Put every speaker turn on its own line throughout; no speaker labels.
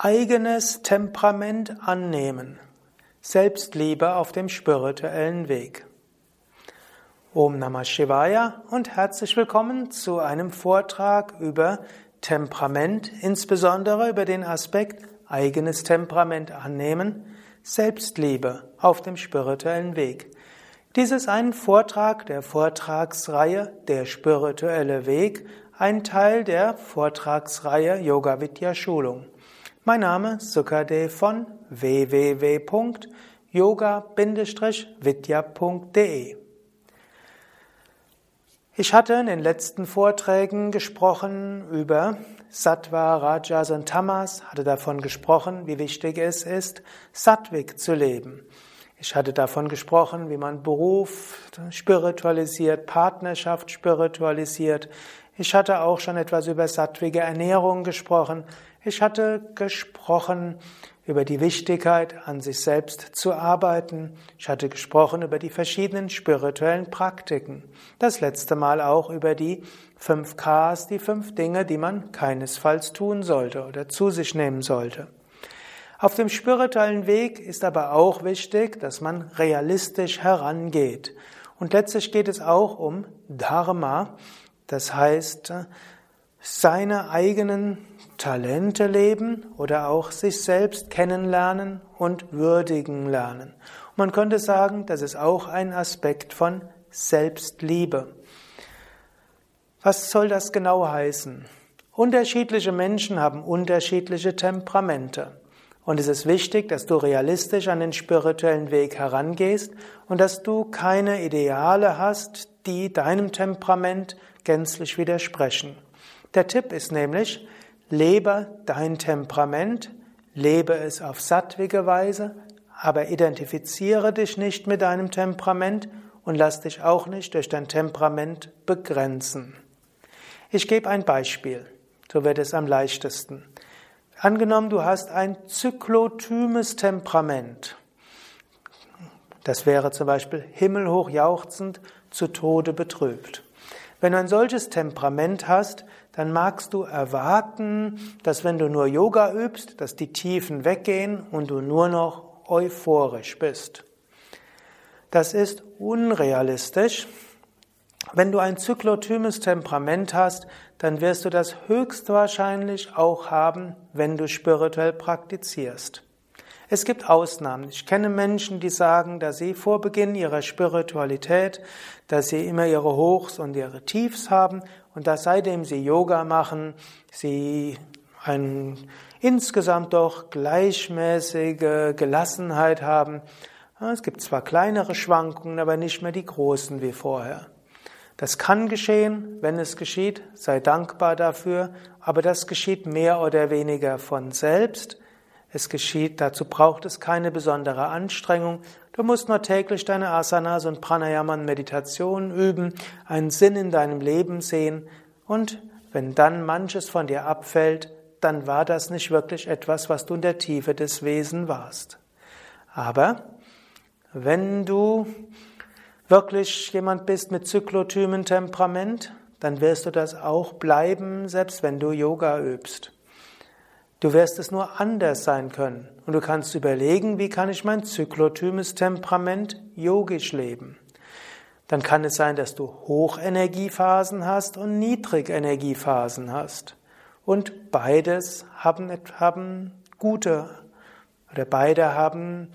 Eigenes Temperament annehmen. Selbstliebe auf dem spirituellen Weg. Om Namah Shivaya und herzlich willkommen zu einem Vortrag über Temperament, insbesondere über den Aspekt eigenes Temperament annehmen, Selbstliebe auf dem spirituellen Weg. Dies ist ein Vortrag der Vortragsreihe Der spirituelle Weg, ein Teil der Vortragsreihe Yoga Vidya Schulung. Mein Name ist Sukadev von www.yoga-vidya.de Ich hatte in den letzten Vorträgen gesprochen über Sattva, Rajas und Tamas, hatte davon gesprochen, wie wichtig es ist, Sattvik zu leben. Ich hatte davon gesprochen, wie man Beruf spiritualisiert, Partnerschaft spiritualisiert. Ich hatte auch schon etwas über sattwige Ernährung gesprochen. Ich hatte gesprochen über die Wichtigkeit, an sich selbst zu arbeiten. Ich hatte gesprochen über die verschiedenen spirituellen Praktiken. Das letzte Mal auch über die fünf Ks, die fünf Dinge, die man keinesfalls tun sollte oder zu sich nehmen sollte. Auf dem spirituellen Weg ist aber auch wichtig, dass man realistisch herangeht. Und letztlich geht es auch um Dharma, das heißt, seine eigenen Talente leben oder auch sich selbst kennenlernen und würdigen lernen. Man könnte sagen, das ist auch ein Aspekt von Selbstliebe. Was soll das genau heißen? Unterschiedliche Menschen haben unterschiedliche Temperamente. Und es ist wichtig, dass du realistisch an den spirituellen Weg herangehst und dass du keine Ideale hast, die deinem Temperament gänzlich widersprechen. Der Tipp ist nämlich, lebe dein Temperament, lebe es auf sattwige Weise, aber identifiziere dich nicht mit deinem Temperament und lass dich auch nicht durch dein Temperament begrenzen. Ich gebe ein Beispiel, so wird es am leichtesten. Angenommen, du hast ein zyklotymes Temperament. Das wäre zum Beispiel himmelhoch jauchzend, zu Tode betrübt. Wenn du ein solches Temperament hast, dann magst du erwarten, dass wenn du nur Yoga übst, dass die Tiefen weggehen und du nur noch euphorisch bist. Das ist unrealistisch. Wenn du ein zyklotymes Temperament hast, dann wirst du das höchstwahrscheinlich auch haben, wenn du spirituell praktizierst. Es gibt Ausnahmen. Ich kenne Menschen, die sagen, dass sie vor Beginn ihrer Spiritualität, dass sie immer ihre Hochs und ihre Tiefs haben und dass seitdem sie Yoga machen, sie ein insgesamt doch gleichmäßige Gelassenheit haben. Es gibt zwar kleinere Schwankungen, aber nicht mehr die großen wie vorher. Das kann geschehen, wenn es geschieht, sei dankbar dafür, aber das geschieht mehr oder weniger von selbst. Es geschieht, dazu braucht es keine besondere Anstrengung. Du musst nur täglich deine Asanas und Pranayama und Meditation üben, einen Sinn in deinem Leben sehen und wenn dann manches von dir abfällt, dann war das nicht wirklich etwas, was du in der Tiefe des Wesens warst. Aber wenn du wirklich jemand bist mit zyklotymen Temperament, dann wirst du das auch bleiben, selbst wenn du Yoga übst. Du wirst es nur anders sein können. Und du kannst überlegen, wie kann ich mein zyklotymes Temperament yogisch leben. Dann kann es sein, dass du Hochenergiephasen hast und Niedrigenergiephasen hast. Und beides haben, haben gute oder beide haben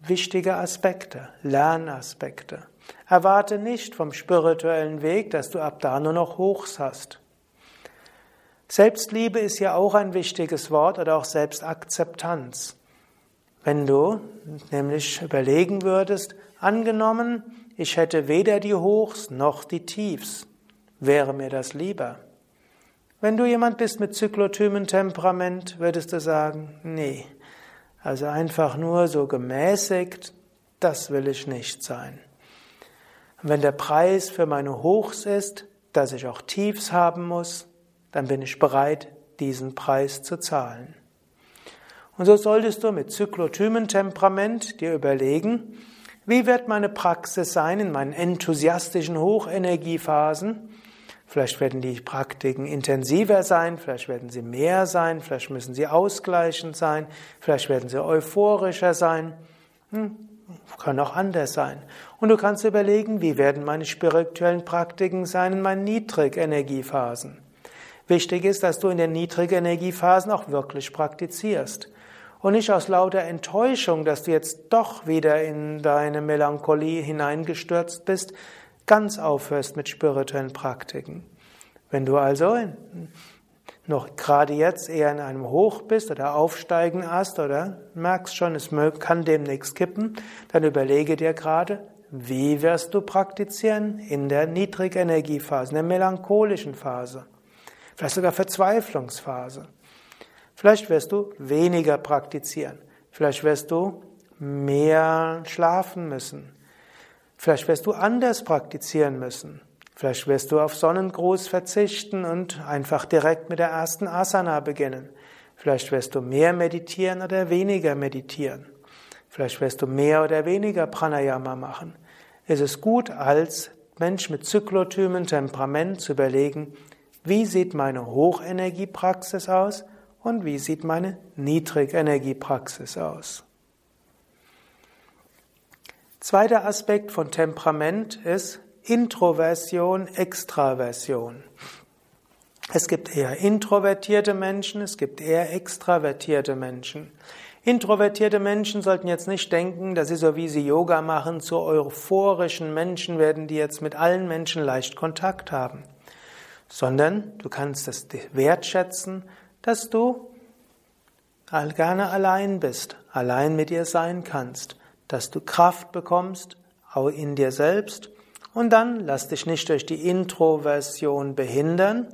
wichtige Aspekte, Lernaspekte. Erwarte nicht vom spirituellen Weg, dass du ab da nur noch Hochs hast. Selbstliebe ist ja auch ein wichtiges Wort oder auch Selbstakzeptanz. Wenn du nämlich überlegen würdest, angenommen, ich hätte weder die Hochs noch die Tiefs, wäre mir das lieber. Wenn du jemand bist mit zyklotymen Temperament, würdest du sagen, nee, also einfach nur so gemäßigt, das will ich nicht sein. Wenn der Preis für meine Hochs ist, dass ich auch Tiefs haben muss, dann bin ich bereit, diesen Preis zu zahlen. Und so solltest du mit zyklotymen Temperament dir überlegen, wie wird meine Praxis sein in meinen enthusiastischen Hochenergiephasen? Vielleicht werden die Praktiken intensiver sein, vielleicht werden sie mehr sein, vielleicht müssen sie ausgleichend sein, vielleicht werden sie euphorischer sein. Hm, kann auch anders sein. Und du kannst überlegen, wie werden meine spirituellen Praktiken sein in meinen Niedrigenergiephasen. Wichtig ist, dass du in den Niedrigenergiephasen auch wirklich praktizierst. Und nicht aus lauter Enttäuschung, dass du jetzt doch wieder in deine Melancholie hineingestürzt bist, ganz aufhörst mit spirituellen Praktiken. Wenn du also noch gerade jetzt eher in einem Hoch bist oder aufsteigen hast oder merkst schon, es kann demnächst kippen, dann überlege dir gerade, wie wirst du praktizieren in der Niedrigenergiephase, in der melancholischen Phase, vielleicht sogar Verzweiflungsphase. Vielleicht wirst du weniger praktizieren, vielleicht wirst du mehr schlafen müssen, Vielleicht wirst du anders praktizieren müssen. Vielleicht wirst du auf Sonnengruß verzichten und einfach direkt mit der ersten Asana beginnen. Vielleicht wirst du mehr meditieren oder weniger meditieren. Vielleicht wirst du mehr oder weniger Pranayama machen. Es ist gut, als Mensch mit Zyklotymen, Temperament zu überlegen, wie sieht meine Hochenergiepraxis aus und wie sieht meine Niedrigenergiepraxis aus. Zweiter Aspekt von Temperament ist Introversion, Extraversion. Es gibt eher introvertierte Menschen, es gibt eher extravertierte Menschen. Introvertierte Menschen sollten jetzt nicht denken, dass sie so wie sie Yoga machen, zu euphorischen Menschen werden, die jetzt mit allen Menschen leicht Kontakt haben. Sondern du kannst es wertschätzen, dass du gerne allein bist, allein mit dir sein kannst dass du Kraft bekommst, auch in dir selbst. Und dann lass dich nicht durch die Introversion behindern,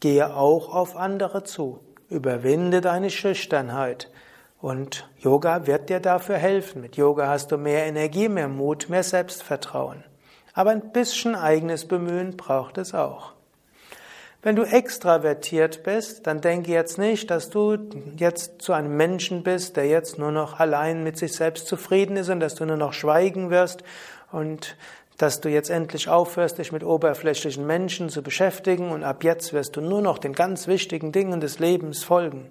gehe auch auf andere zu, überwinde deine Schüchternheit. Und Yoga wird dir dafür helfen. Mit Yoga hast du mehr Energie, mehr Mut, mehr Selbstvertrauen. Aber ein bisschen eigenes Bemühen braucht es auch. Wenn du extravertiert bist, dann denke jetzt nicht, dass du jetzt zu einem Menschen bist, der jetzt nur noch allein mit sich selbst zufrieden ist und dass du nur noch schweigen wirst und dass du jetzt endlich aufhörst, dich mit oberflächlichen Menschen zu beschäftigen und ab jetzt wirst du nur noch den ganz wichtigen Dingen des Lebens folgen.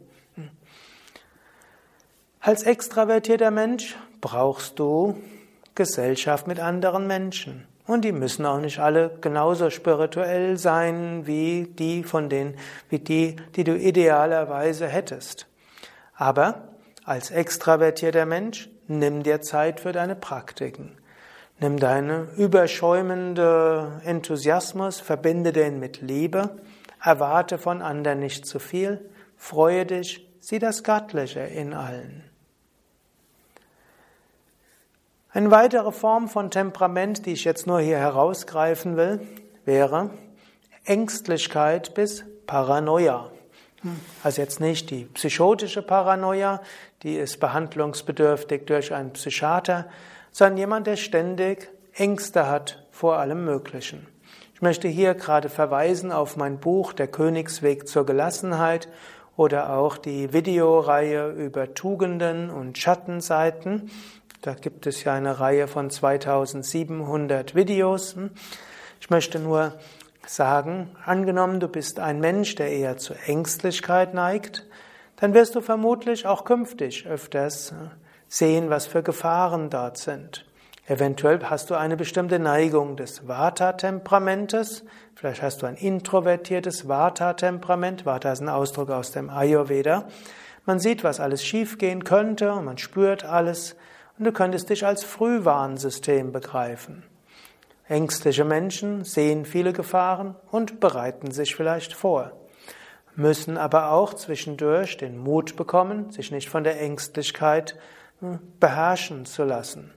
Als extravertierter Mensch brauchst du Gesellschaft mit anderen Menschen. Und die müssen auch nicht alle genauso spirituell sein wie die von denen, wie die, die du idealerweise hättest. Aber als extravertierter Mensch, nimm dir Zeit für deine Praktiken. Nimm deine überschäumende Enthusiasmus, verbinde den mit Liebe, erwarte von anderen nicht zu viel, freue dich, sieh das Göttliche in allen. Eine weitere Form von Temperament, die ich jetzt nur hier herausgreifen will, wäre Ängstlichkeit bis Paranoia. Also jetzt nicht die psychotische Paranoia, die ist behandlungsbedürftig durch einen Psychiater, sondern jemand, der ständig Ängste hat vor allem Möglichen. Ich möchte hier gerade verweisen auf mein Buch Der Königsweg zur Gelassenheit oder auch die Videoreihe über Tugenden und Schattenseiten. Da gibt es ja eine Reihe von 2700 Videos. Ich möchte nur sagen, angenommen, du bist ein Mensch, der eher zu Ängstlichkeit neigt, dann wirst du vermutlich auch künftig öfters sehen, was für Gefahren dort sind. Eventuell hast du eine bestimmte Neigung des Vata-Temperamentes. Vielleicht hast du ein introvertiertes Vata-Temperament. Vata ist ein Ausdruck aus dem Ayurveda. Man sieht, was alles schiefgehen könnte und man spürt alles. Und du könntest dich als Frühwarnsystem begreifen. Ängstliche Menschen sehen viele Gefahren und bereiten sich vielleicht vor, müssen aber auch zwischendurch den Mut bekommen, sich nicht von der Ängstlichkeit hm, beherrschen zu lassen.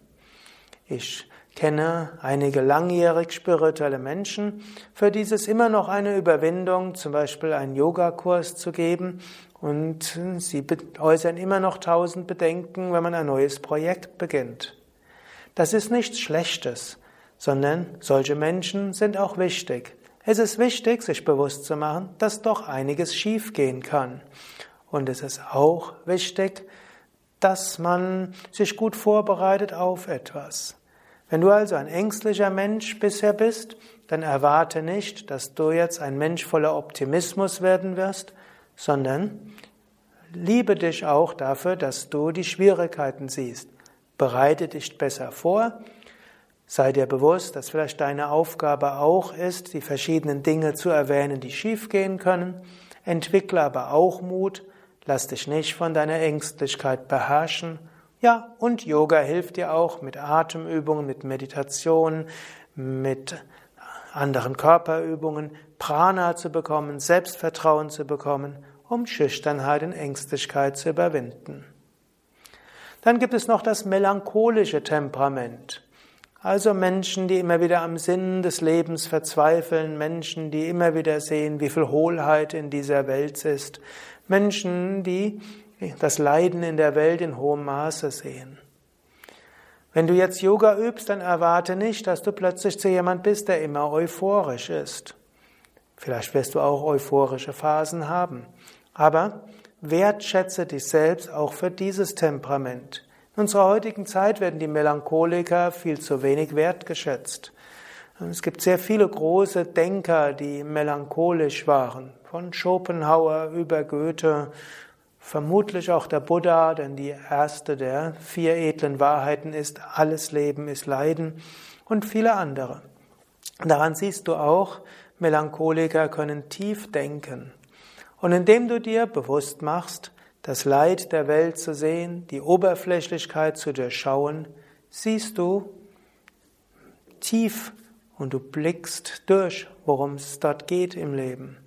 Ich kenne einige langjährig spirituelle Menschen, für die es immer noch eine Überwindung, zum Beispiel einen Yogakurs zu geben und sie äußern immer noch tausend Bedenken, wenn man ein neues Projekt beginnt. Das ist nichts Schlechtes, sondern solche Menschen sind auch wichtig. Es ist wichtig, sich bewusst zu machen, dass doch einiges schiefgehen kann. Und es ist auch wichtig, dass man sich gut vorbereitet auf etwas. Wenn du also ein ängstlicher Mensch bisher bist, dann erwarte nicht, dass du jetzt ein Mensch voller Optimismus werden wirst, sondern liebe dich auch dafür, dass du die Schwierigkeiten siehst. Bereite dich besser vor. Sei dir bewusst, dass vielleicht deine Aufgabe auch ist, die verschiedenen Dinge zu erwähnen, die schiefgehen können. Entwickle aber auch Mut. Lass dich nicht von deiner Ängstlichkeit beherrschen. Ja, und Yoga hilft dir auch mit Atemübungen, mit Meditation, mit anderen Körperübungen, Prana zu bekommen, Selbstvertrauen zu bekommen, um Schüchternheit und Ängstlichkeit zu überwinden. Dann gibt es noch das melancholische Temperament. Also Menschen, die immer wieder am Sinn des Lebens verzweifeln, Menschen, die immer wieder sehen, wie viel Hohlheit in dieser Welt ist, Menschen, die das Leiden in der Welt in hohem Maße sehen. Wenn du jetzt Yoga übst, dann erwarte nicht, dass du plötzlich zu jemand bist, der immer euphorisch ist. Vielleicht wirst du auch euphorische Phasen haben. Aber wertschätze dich selbst auch für dieses Temperament. In unserer heutigen Zeit werden die Melancholiker viel zu wenig wertgeschätzt. Es gibt sehr viele große Denker, die melancholisch waren. Von Schopenhauer über Goethe Vermutlich auch der Buddha, denn die erste der vier edlen Wahrheiten ist, alles Leben ist Leiden und viele andere. Daran siehst du auch, Melancholiker können tief denken. Und indem du dir bewusst machst, das Leid der Welt zu sehen, die Oberflächlichkeit zu durchschauen, siehst du tief und du blickst durch, worum es dort geht im Leben.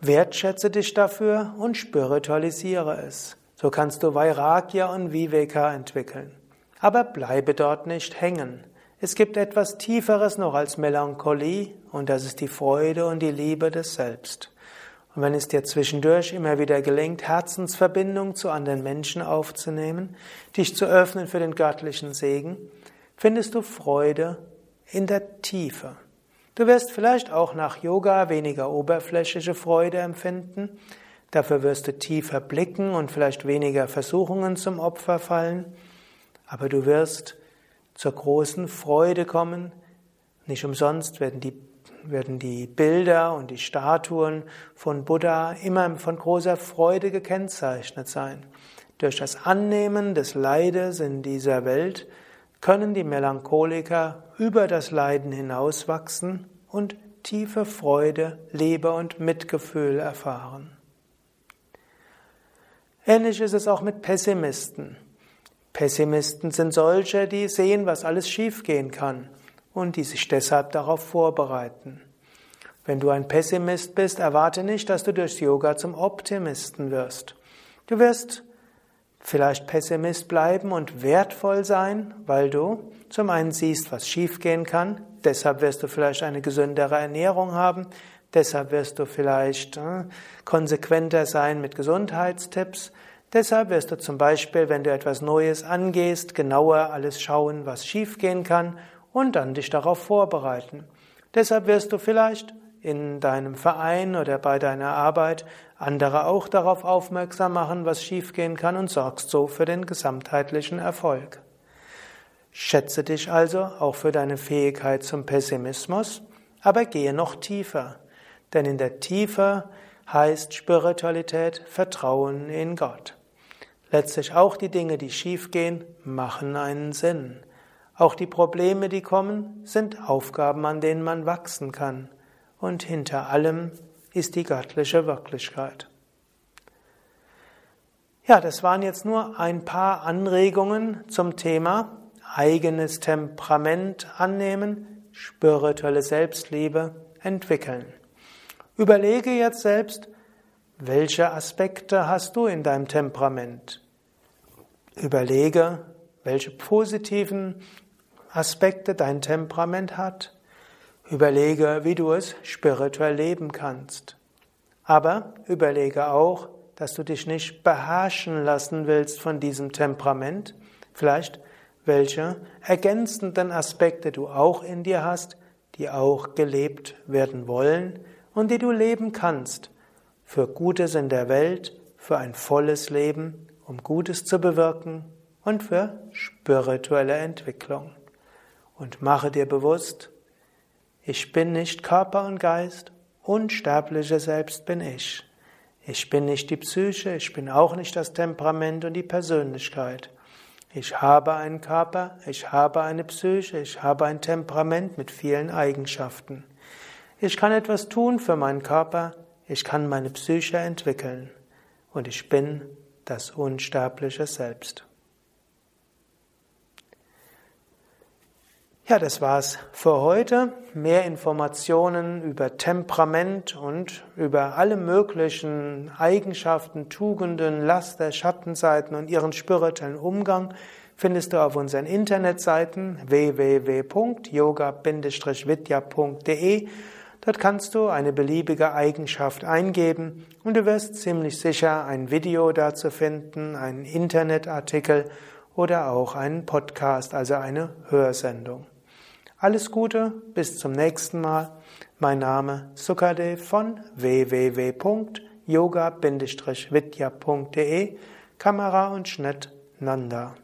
Wertschätze dich dafür und spiritualisiere es. So kannst du Vairagya und Viveka entwickeln. Aber bleibe dort nicht hängen. Es gibt etwas Tieferes noch als Melancholie und das ist die Freude und die Liebe des Selbst. Und wenn es dir zwischendurch immer wieder gelingt, Herzensverbindung zu anderen Menschen aufzunehmen, dich zu öffnen für den göttlichen Segen, findest du Freude in der Tiefe. Du wirst vielleicht auch nach Yoga weniger oberflächliche Freude empfinden, dafür wirst du tiefer blicken und vielleicht weniger Versuchungen zum Opfer fallen, aber du wirst zur großen Freude kommen. Nicht umsonst werden die, werden die Bilder und die Statuen von Buddha immer von großer Freude gekennzeichnet sein. Durch das Annehmen des Leides in dieser Welt können die Melancholiker über das Leiden hinauswachsen und tiefe Freude, Liebe und Mitgefühl erfahren. Ähnlich ist es auch mit Pessimisten. Pessimisten sind solche, die sehen, was alles schiefgehen kann und die sich deshalb darauf vorbereiten. Wenn du ein Pessimist bist, erwarte nicht, dass du durchs Yoga zum Optimisten wirst. Du wirst vielleicht Pessimist bleiben und wertvoll sein, weil du zum einen siehst, was schiefgehen kann, deshalb wirst du vielleicht eine gesündere Ernährung haben, deshalb wirst du vielleicht äh, konsequenter sein mit Gesundheitstipps, deshalb wirst du zum Beispiel, wenn du etwas Neues angehst, genauer alles schauen, was schiefgehen kann und dann dich darauf vorbereiten. Deshalb wirst du vielleicht in deinem Verein oder bei deiner Arbeit andere auch darauf aufmerksam machen, was schiefgehen kann und sorgst so für den gesamtheitlichen Erfolg. Schätze dich also auch für deine Fähigkeit zum Pessimismus, aber gehe noch tiefer. Denn in der Tiefe heißt Spiritualität Vertrauen in Gott. Letztlich auch die Dinge, die schiefgehen, machen einen Sinn. Auch die Probleme, die kommen, sind Aufgaben, an denen man wachsen kann und hinter allem ist die göttliche Wirklichkeit. Ja, das waren jetzt nur ein paar Anregungen zum Thema eigenes Temperament annehmen, spirituelle Selbstliebe entwickeln. Überlege jetzt selbst, welche Aspekte hast du in deinem Temperament? Überlege, welche positiven Aspekte dein Temperament hat. Überlege, wie du es spirituell leben kannst. Aber überlege auch, dass du dich nicht beherrschen lassen willst von diesem Temperament. Vielleicht welche ergänzenden Aspekte du auch in dir hast, die auch gelebt werden wollen und die du leben kannst. Für Gutes in der Welt, für ein volles Leben, um Gutes zu bewirken und für spirituelle Entwicklung. Und mache dir bewusst, ich bin nicht Körper und Geist, unsterbliche Selbst bin ich. Ich bin nicht die Psyche, ich bin auch nicht das Temperament und die Persönlichkeit. Ich habe einen Körper, ich habe eine Psyche, ich habe ein Temperament mit vielen Eigenschaften. Ich kann etwas tun für meinen Körper, ich kann meine Psyche entwickeln und ich bin das unsterbliche Selbst. Ja, das war's für heute. Mehr Informationen über Temperament und über alle möglichen Eigenschaften, Tugenden, Laster, Schattenseiten und ihren spirituellen Umgang findest du auf unseren Internetseiten www.yoga-vidya.de. Dort kannst du eine beliebige Eigenschaft eingeben und du wirst ziemlich sicher ein Video dazu finden, einen Internetartikel oder auch einen Podcast, also eine Hörsendung. Alles Gute, bis zum nächsten Mal. Mein Name Sukadev von www.yoga-vidya.de Kamera und Schnitt Nanda